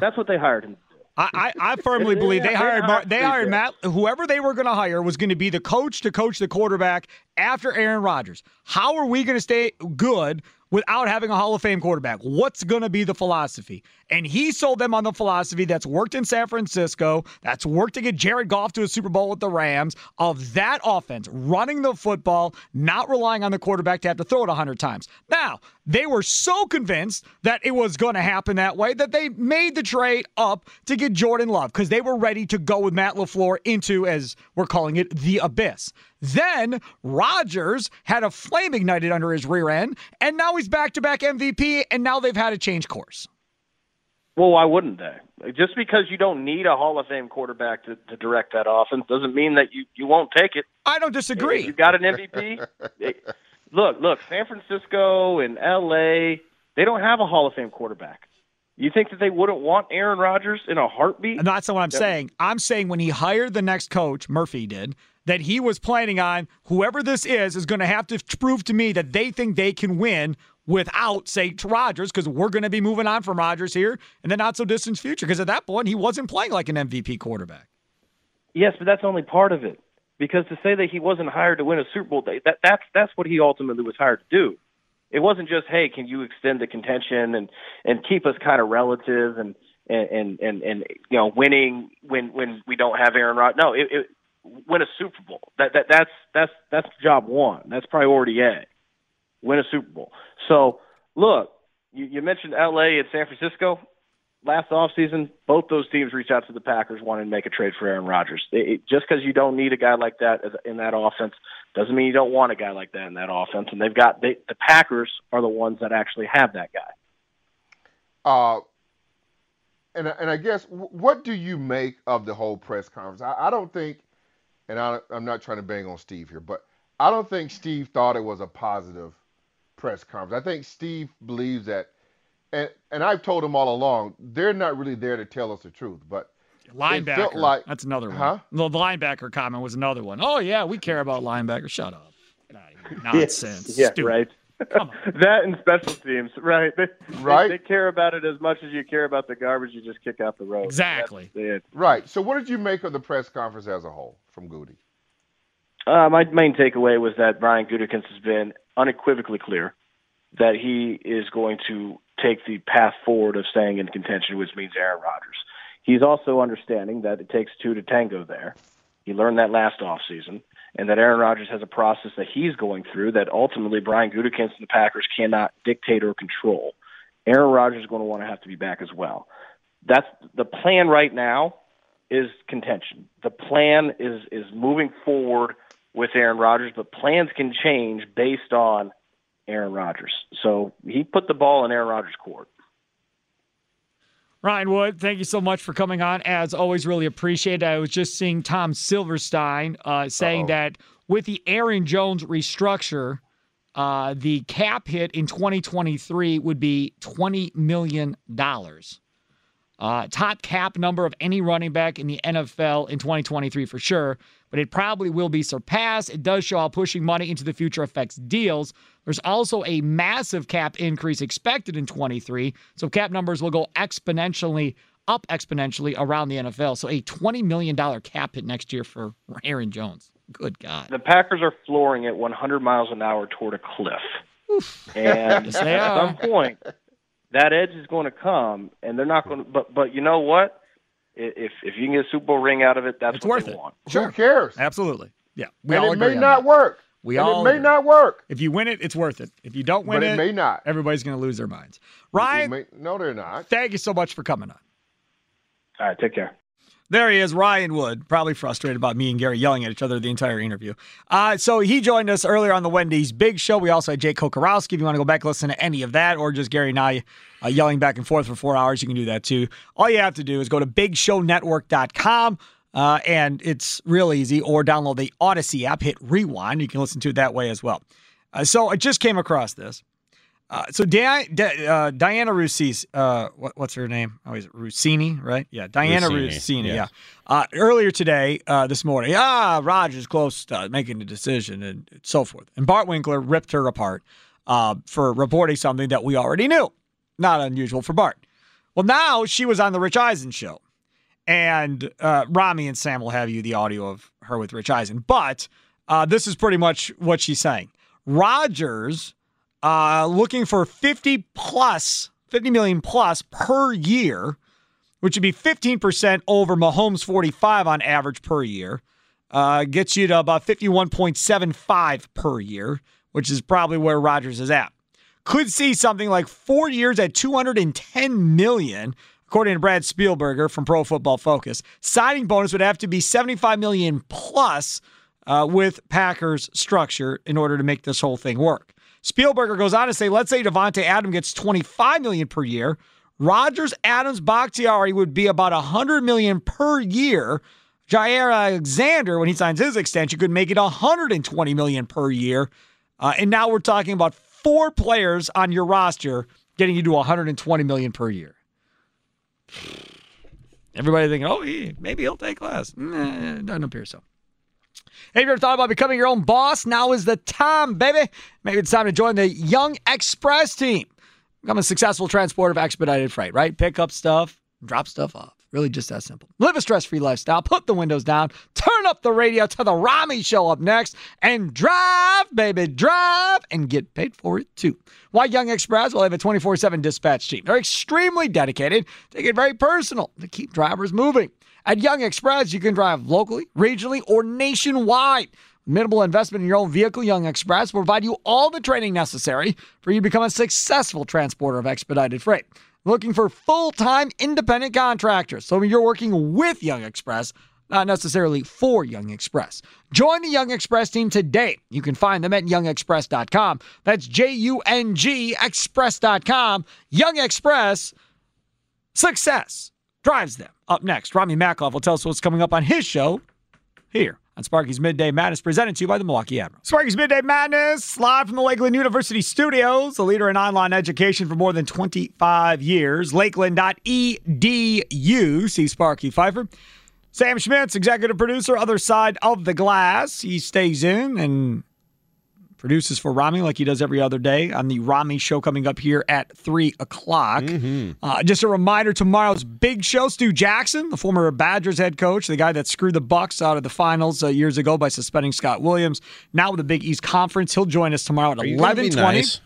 That's what they hired him. I, I, I firmly believe they hired Mar- they hired Matt whoever they were going to hire was going to be the coach to coach the quarterback after Aaron Rodgers. How are we going to stay good without having a Hall of Fame quarterback? What's going to be the philosophy? And he sold them on the philosophy that's worked in San Francisco, that's worked to get Jared Goff to a Super Bowl with the Rams, of that offense, running the football, not relying on the quarterback to have to throw it 100 times. Now, they were so convinced that it was going to happen that way that they made the trade up to get Jordan Love because they were ready to go with Matt LaFleur into, as we're calling it, the abyss. Then Rodgers had a flame ignited under his rear end, and now he's back to back MVP, and now they've had to change course. Well, why wouldn't they? Just because you don't need a Hall of Fame quarterback to, to direct that offense doesn't mean that you, you won't take it. I don't disagree. You got an MVP. look, look, San Francisco and L.A. They don't have a Hall of Fame quarterback. You think that they wouldn't want Aaron Rodgers in a heartbeat? And that's not what I'm saying. I'm saying when he hired the next coach, Murphy did, that he was planning on whoever this is is going to have to prove to me that they think they can win without, say, to Rodgers, because we're going to be moving on from Rodgers here in the not so distant future. Because at that point, he wasn't playing like an MVP quarterback. Yes, but that's only part of it. Because to say that he wasn't hired to win a Super Bowl, that that's that's what he ultimately was hired to do. It wasn't just, hey, can you extend the contention and and keep us kind of relative and and and and you know winning when when we don't have Aaron Rodgers. No, it, it win a Super Bowl. That that that's that's that's job one. That's priority A. Win a Super Bowl. So look, you, you mentioned L.A. and San Francisco. Last offseason, both those teams reached out to the Packers wanting to make a trade for Aaron Rodgers. It, just because you don't need a guy like that in that offense doesn't mean you don't want a guy like that in that offense. And they've got they, the Packers are the ones that actually have that guy. Uh, and and I guess what do you make of the whole press conference? I, I don't think, and I, I'm not trying to bang on Steve here, but I don't think Steve thought it was a positive press conference. I think Steve believes that, and and I've told him all along, they're not really there to tell us the truth, but linebacker. Like, that's another one. Huh? The linebacker comment was another one. Oh yeah, we care about linebacker. Shut up. Nonsense. yeah, Stupid. right. that and special teams, right? They, right. They, they, care about it as much as you care about the garbage you just kick out the road. Exactly. Right. So, what did you make of the press conference as a whole from Goody? Uh, my main takeaway was that Brian Gutekunst has been unequivocally clear that he is going to take the path forward of staying in contention, which means Aaron Rodgers. He's also understanding that it takes two to tango there. He learned that last offseason, and that Aaron Rodgers has a process that he's going through that ultimately Brian Gutekunst and the Packers cannot dictate or control. Aaron Rodgers is going to want to have to be back as well. That's the plan right now is contention. The plan is is moving forward with Aaron Rodgers, but plans can change based on Aaron Rodgers. So he put the ball in Aaron Rodgers' court. Ryan Wood, thank you so much for coming on. As always, really appreciate it. I was just seeing Tom Silverstein uh, saying Uh-oh. that with the Aaron Jones restructure, uh, the cap hit in 2023 would be $20 million. Uh, top cap number of any running back in the NFL in 2023 for sure, but it probably will be surpassed. It does show how pushing money into the future affects deals. There's also a massive cap increase expected in 23, so cap numbers will go exponentially up exponentially around the NFL. So a $20 million cap hit next year for Aaron Jones. Good God. The Packers are flooring at 100 miles an hour toward a cliff, and Yes, at some point, that edge is going to come, and they're not going to. But but you know what? I- If if you can get a Super Bowl ring out of it, that's It's what worth they it. want. Who cares? Absolutely. Yeah. We and all it agree may on not that. work. We and all it may agree. not work. If you win it, it's worth it. If you don't win But it, it may not. everybody's going to lose their minds. It Ryan, may- no, they're not. thank you so much for coming on. All right, take care. There he is, Ryan Wood, probably frustrated about me and Gary yelling at each other the entire interview. Uh, so he joined us earlier on the Wendy's Big Show. We also had Jake Kocorowski. If you want to go back and listen to any of that, or just Gary and I uh, yelling back and forth for four hours, you can do that too. All you have to do is go to BigShowNetwork.com. Uh, and it's real easy, or download the Odyssey app, hit rewind. You can listen to it that way as well. Uh, so I just came across this. Uh, so Di- Di- uh, Diana Roussi, uh, what, what's her name? Oh, is it Rossini, right? Yeah, Diana Rossini, Rossini. yes. Yeah. Uh, earlier today, uh, this morning, ah, Rodgers close to making a decision and so forth. And Bart Winkler ripped her apart uh, for reporting something that we already knew. Not unusual for Bart. Well, now she was on the Rich Eisen show, and uh, Rami and Sam will have you the audio of her with Rich Eisen. But uh, this is pretty much what she's saying. Rodgers uh, looking for 50 plus, 50 million plus per year, which would be 15% over Mahomes' 45 on average per year. Uh, gets you to about 51.75 per year, which is probably where Rodgers is at. Could see something like four years at 210 million, according to Brad Spielberger from Pro Football Focus. Signing bonus would have to be 75 million plus uh, with Packers structure in order to make this whole thing work. Spielberger goes on to say, let's say Davante Adams gets 25 million per year. Rodgers, Adams, Bakhtiari would be about 100 million per year. Jaire Alexander, when he signs his extension, could make it 120 million per year. Uh, and now we're talking about four players on your roster getting you to 120 million per year. Everybody thinking, oh, he, maybe he'll take less. Nah, doesn't appear so. Have you ever thought about becoming your own boss? Now is the time, baby. Maybe it's time to join the Jung Express team. Become a successful transporter of expedited freight, right? Pick up stuff, drop stuff off. Really just that simple. Live a stress free lifestyle. Put the windows down. Turn up the radio to the Rami show up next and drive, baby, drive and get paid for it too. Why Jung Express? Well, they have a 24 7 dispatch team. They're extremely dedicated. They get very personal to keep drivers moving. At Jung Express, you can drive locally, regionally, or nationwide. Minimal investment in your own vehicle, Jung Express will provide you all the training necessary for you to become a successful transporter of expedited freight. Looking for full time independent contractors. So you're working with Jung Express, not necessarily for Jung Express. Join the Jung Express team today. You can find them at jungexpress.com. That's J U N G Express.com. Jung Express, success drives them. Up next, Rami Makloff will tell us what's coming up on his show here on Sparky's Midday Madness, presented to you by the Milwaukee Admiral. Sparky's Midday Madness, live from the Lakeland University studios, the leader in online education for more than 25 years. Lakeland.edu. See Sparky Pfeiffer. Sam Schmitz, executive producer, other side of the glass. He stays in and produces for Rami like he does every other day on the Rami show coming up here at 3 o'clock. Uh, just a reminder tomorrow's big show, Stu Jackson, the former Badgers head coach, the guy that screwed the Bucks out of the finals uh, years ago by suspending Scott Williams. Now with the Big East Conference, he'll join us tomorrow at Are you gonna be 11:20. nice?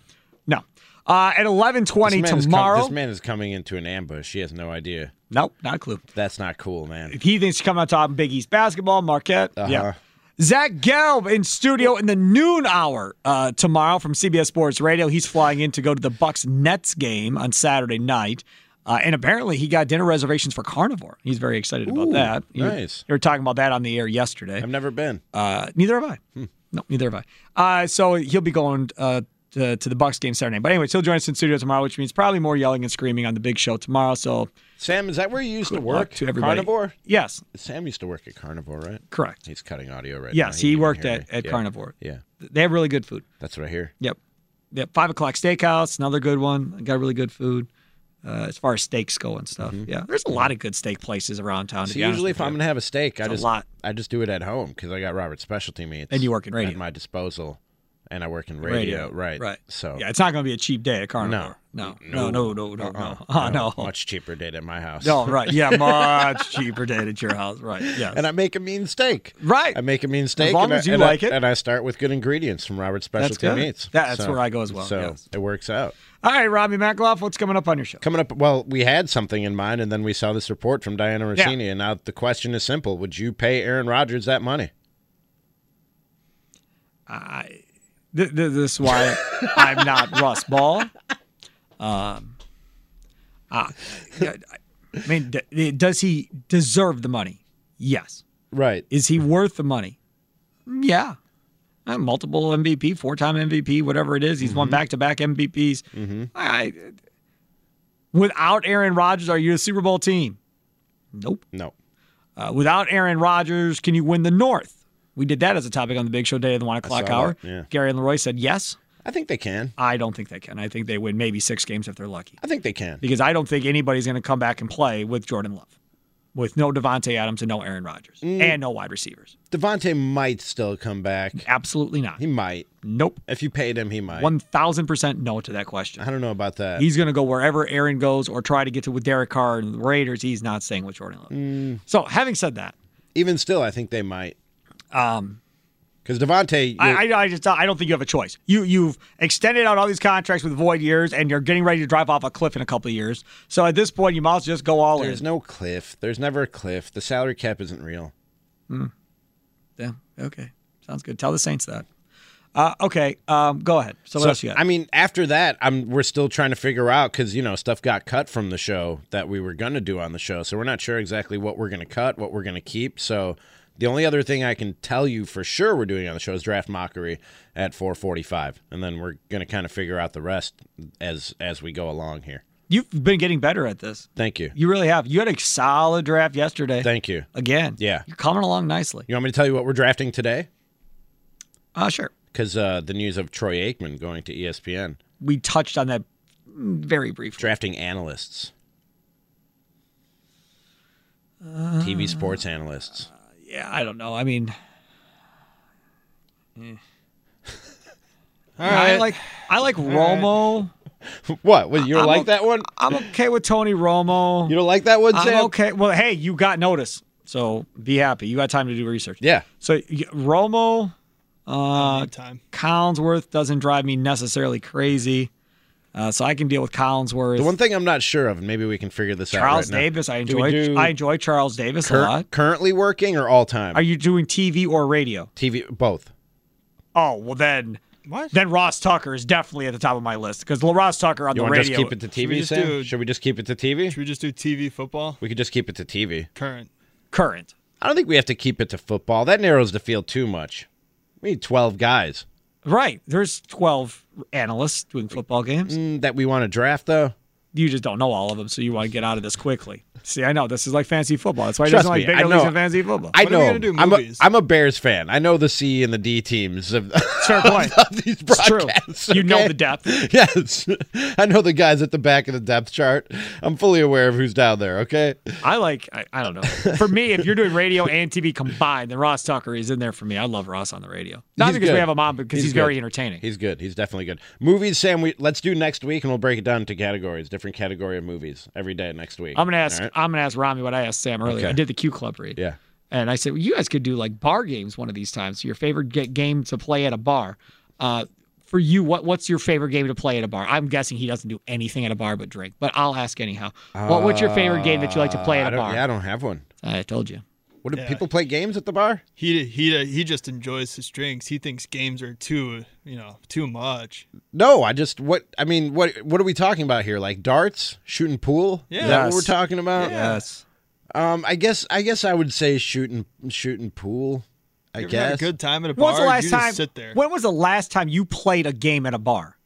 No. Uh, at eleven twenty This man com- tomorrow. this man is coming into an ambush. He has no idea. nope, not a clue. That's not cool, man. He thinks he's coming on top of Big East basketball, Marquette. Uh-huh. Yeah. Zach Gelb in studio in the noon hour uh, tomorrow from CBS Sports Radio. He's flying in to go to the Bucks Nets game on Saturday night. Uh, and apparently he got dinner reservations for Carnivore. He's very excited about Ooh, that. You, nice. you were talking about that on the air yesterday. I've never been. Uh, neither have I. No, neither have I. Uh, so he'll be going uh, to, to the Bucks game Saturday. But anyways, he'll join us in studio tomorrow, which means probably more yelling and screaming on the big show tomorrow. So Sam, is that where you used to work? to everybody. Carnivore? yes, Sam used to work at Carnivore, right? correct. He's cutting audio right now. Yes, he didn't worked at, me. at Yeah. Carnivore. Yeah, They have really good food. that's what I hear. Yep. Yep. Five o'clock steakhouse, another good one. Got really good food. Uh, as far as steaks go and stuff. Yeah. There's a lot of good steak places around town. To So usually, if I'm gonna have a steak, I It's a just lot. I just do it at home because I got Robert's specialty meats. And you work in radio. at my disposal, and I work in radio, right? Right. So yeah, it's not going to be a cheap day at Carnivore. No. No. No. No. No. No. Uh-uh. No. Oh, no. much cheaper date at my house. No. Right. Yeah. Much cheaper day at your house. Right. Yes. and I make a mean steak. right. I make a mean steak. As long and I- as you and I- like it. and I start with good ingredients from Robert's Specialty good. Meats. That- that's where I go as well, So yes. it works out. All right, Robbie McLaughlin, what's coming up on your show? Coming up, well, we had something in mind, and then we saw this report from Diana Rossini, and now the question is simple: Would you pay Aaron Rodgers that money? I, th- th- this is why I'm not Russ Ball. Um, uh, I mean, d- does he deserve the money? Yes. Right. Is he worth the money? Yeah. Uh, multiple MVP, four time MVP, whatever it is. He's won back to back MVPs. I, without Aaron Rodgers, are you a Super Bowl team? Nope. No. Uh, without Aaron Rodgers, can you win the North? We did that as a topic on the Big Show day of the one o'clock hour. yeah. Gary and Leroy said yes. I think they can. I don't think they can. I think they win maybe six games if they're lucky. I think they can. Because I don't think anybody's going to come back and play with Jordan Love, with no Davante Adams and no Aaron Rodgers, Mm. and no wide receivers. Davante might still come back. Absolutely not. He might. Nope. If you paid him, he might. One thousand percent no to that question. I don't know about that. He's going to go wherever Aaron goes or try to get to with Derek Carr and the Raiders. He's not staying with Jordan Love. Mm. So, having said that, Even still, I think they might. Um, Because Davante, I, I, I just I don't think you have a choice. You you've extended out all these contracts with void years, and you're getting ready to drive off a cliff in a couple of years. So at this point, you might as well just go all there's in. There's no cliff. There's never a cliff. The salary cap isn't real. Hmm. Yeah. Okay. Sounds good. Tell the Saints that. Uh, okay. Um, go ahead. So what else you got? I mean, after that, I'm we're still trying to figure out because you know stuff got cut from the show that we were gonna do on the show, so we're not sure exactly what we're gonna cut, what we're gonna keep. So the only other thing I can tell you for sure we're doing on the show is draft mockery at 4:45, and then we're gonna kind of figure out the rest as as we go along here. You've been getting better at this. Thank you, You really have. You had a solid draft yesterday. thank you. Again. Yeah. You're coming along nicely. You want me to tell you what we're drafting today? Uh, sure. Because uh, the news of Troy Aikman going to ESPN, We touched on that very briefly. drafting analysts, Uh, TV sports analysts. Yeah, I don't know. I mean, eh. All I like I like Romo. What? Well, you don't I'm like o- that one? I'm okay with Tony Romo. You don't like that one, I'm okay. Well, hey, you got notice, so be happy. You got time to do research. Yeah. So y- Romo, uh, time. Collinsworth doesn't drive me necessarily crazy, uh, so I can deal with Collinsworth. The one thing I'm not sure of, and maybe we can figure this Charles out right now. Davis, I Do we enjoy. do I enjoy Charles Davis cur- a lot. Currently working or all time? Are you doing TV or radio? TV both. Oh well, then What? then Ross Tucker is definitely at the top of my list because Ross Tucker on You the radio. just keep it to Should we TV, just Sam? do- Should we just keep it to TV? Should we just do TV football? We could just keep it to TV. Current. current. I don't think we have to keep it to football. That narrows the field too much. We need 12 guys. Right. There's 12 analysts doing football games. Mm, that we want to draft, though. You just don't know all of them, so you want to get out of this quickly. See, I know this is like fancy football. That's why he Trust doesn't like me, bigger I leagues know. and fantasy football. I When are know. we gonna do I'm, a, movies? I'm a Bears fan. I know the C and the D teams of, Fair point. of these It's true. broadcasts. You know the depth. Yes. I know the guys at the back of the depth chart. I'm fully aware of who's down there, okay? I like. I, I don't know. For me, if you're doing radio and TV combined, then Ross Tucker is in there for me. I love Ross on the radio. Not He's because good. we have him on, but because he's, good. very entertaining. He's good. He's definitely good. Movies, Sam. We let's do next week, and we'll break it down into categories, different category of movies every day next week. I'm gonna ask. Right? I'm gonna ask Rami what I asked Sam earlier. Okay. I did the Q Club read. Yeah. And I said, well, you guys could do like bar games one of these times. Your favorite ga- game to play at a bar. Uh, for you, what what's your favorite game to play at a bar? I'm guessing he doesn't do anything at a bar but drink, but I'll ask anyhow. what, what's your favorite game that you like to play at a bar? Yeah, I don't have one. I told you. What do Yeah. people play games at the bar? He he he just enjoys his drinks. He thinks games are too you know too much. No, I just what I mean. What what are we talking about here? Like darts, shooting pool? Yeah. Is that what we're talking about? Yes. Um, I guess I guess I would say shooting shooting pool. I You ever had guess. a good time at a bar. When was the last you time? sit there. When was the last time you played a game at a bar?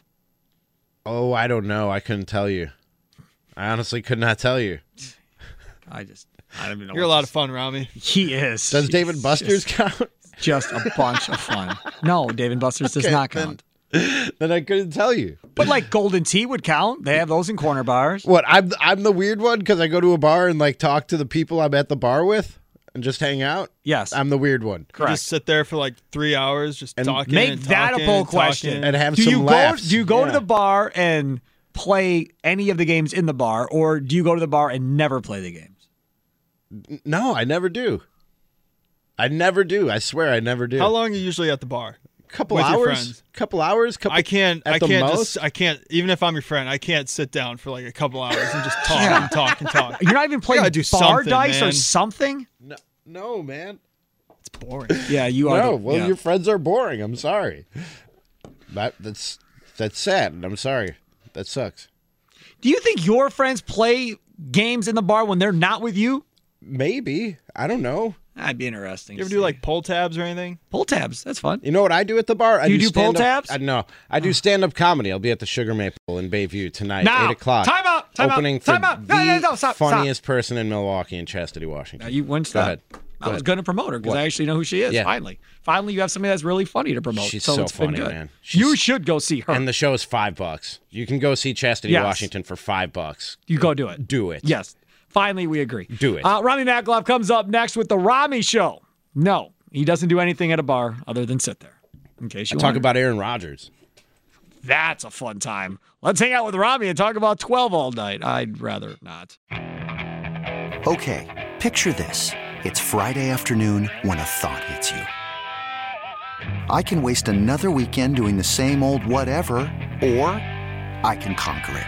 Oh, I don't know. I couldn't tell you. I honestly could not tell you. I just I don't even know. You're a lot to of fun, Rami. He is. Does He's David Buster's just, count? just a bunch of fun? No, David Buster's does not count. then I couldn't tell you. But like Golden Tee would count. They have those in corner bars. What? I'm I'm the weird one because I go to a bar and like talk to the people I'm at the bar with and just hang out. Yes. I'm the weird one. You Correct. Just sit there for like three hours, just And talking. Make and that a poll question. And have do some you laughs. go do you go to the bar and play any of the games in the bar or do you go to the bar and never play the games No, I never do. I never do. I swear, I never do. How long are you usually at the bar? Couple with hours. friends? Couple hours. Couple. I can't. At I the can't most? just. I can't. Even if I'm your friend, I can't sit down for like a couple hours and just talk Yeah. and talk and talk. you're not even playing gotta do bar something, dice or something No, no, man. It's boring. yeah you are No. the- Well, yeah. your friends are boring. I'm sorry. That that's that's sad. I'm sorry. That sucks. do you think your friends play games in the bar when they're not with you Maybe. I don't know. that'd be interesting You ever to do see. like pull tabs or anything? pull tabs that's fun You know what I do at the bar? I You do pull tabs? I, no, I do oh. stand up comedy. I'll be at the Sugar Maple in Bayview tonight, Now, eight o'clock. time out, time out, opening for time out. the No, no, no, stop, stop. funniest person in Milwaukee in Chastity, Washington. Now you wouldn't Go stop. ahead. I Go was going to promote her because I actually know who she is. Yeah. Finally, finally, you have somebody that's really funny to promote. She's so, so it's been funny, good. man. you should go see her. And the show is five bucks. You can go see Chastity, Yes. Washington for five bucks. you go do it. Do it. Yes. Finally, we agree. Do it. Uh, Rami Maklov comes up next with the Rami Show. No, he doesn't do anything at a bar other than sit there. In case you Talk about Aaron Rodgers. that's a fun time. Let's hang out with Rami and talk about 12 all night. I'd rather not. Okay, picture this. It's Friday afternoon when a thought hits you. I can waste another weekend doing the same old whatever, or I can conquer it.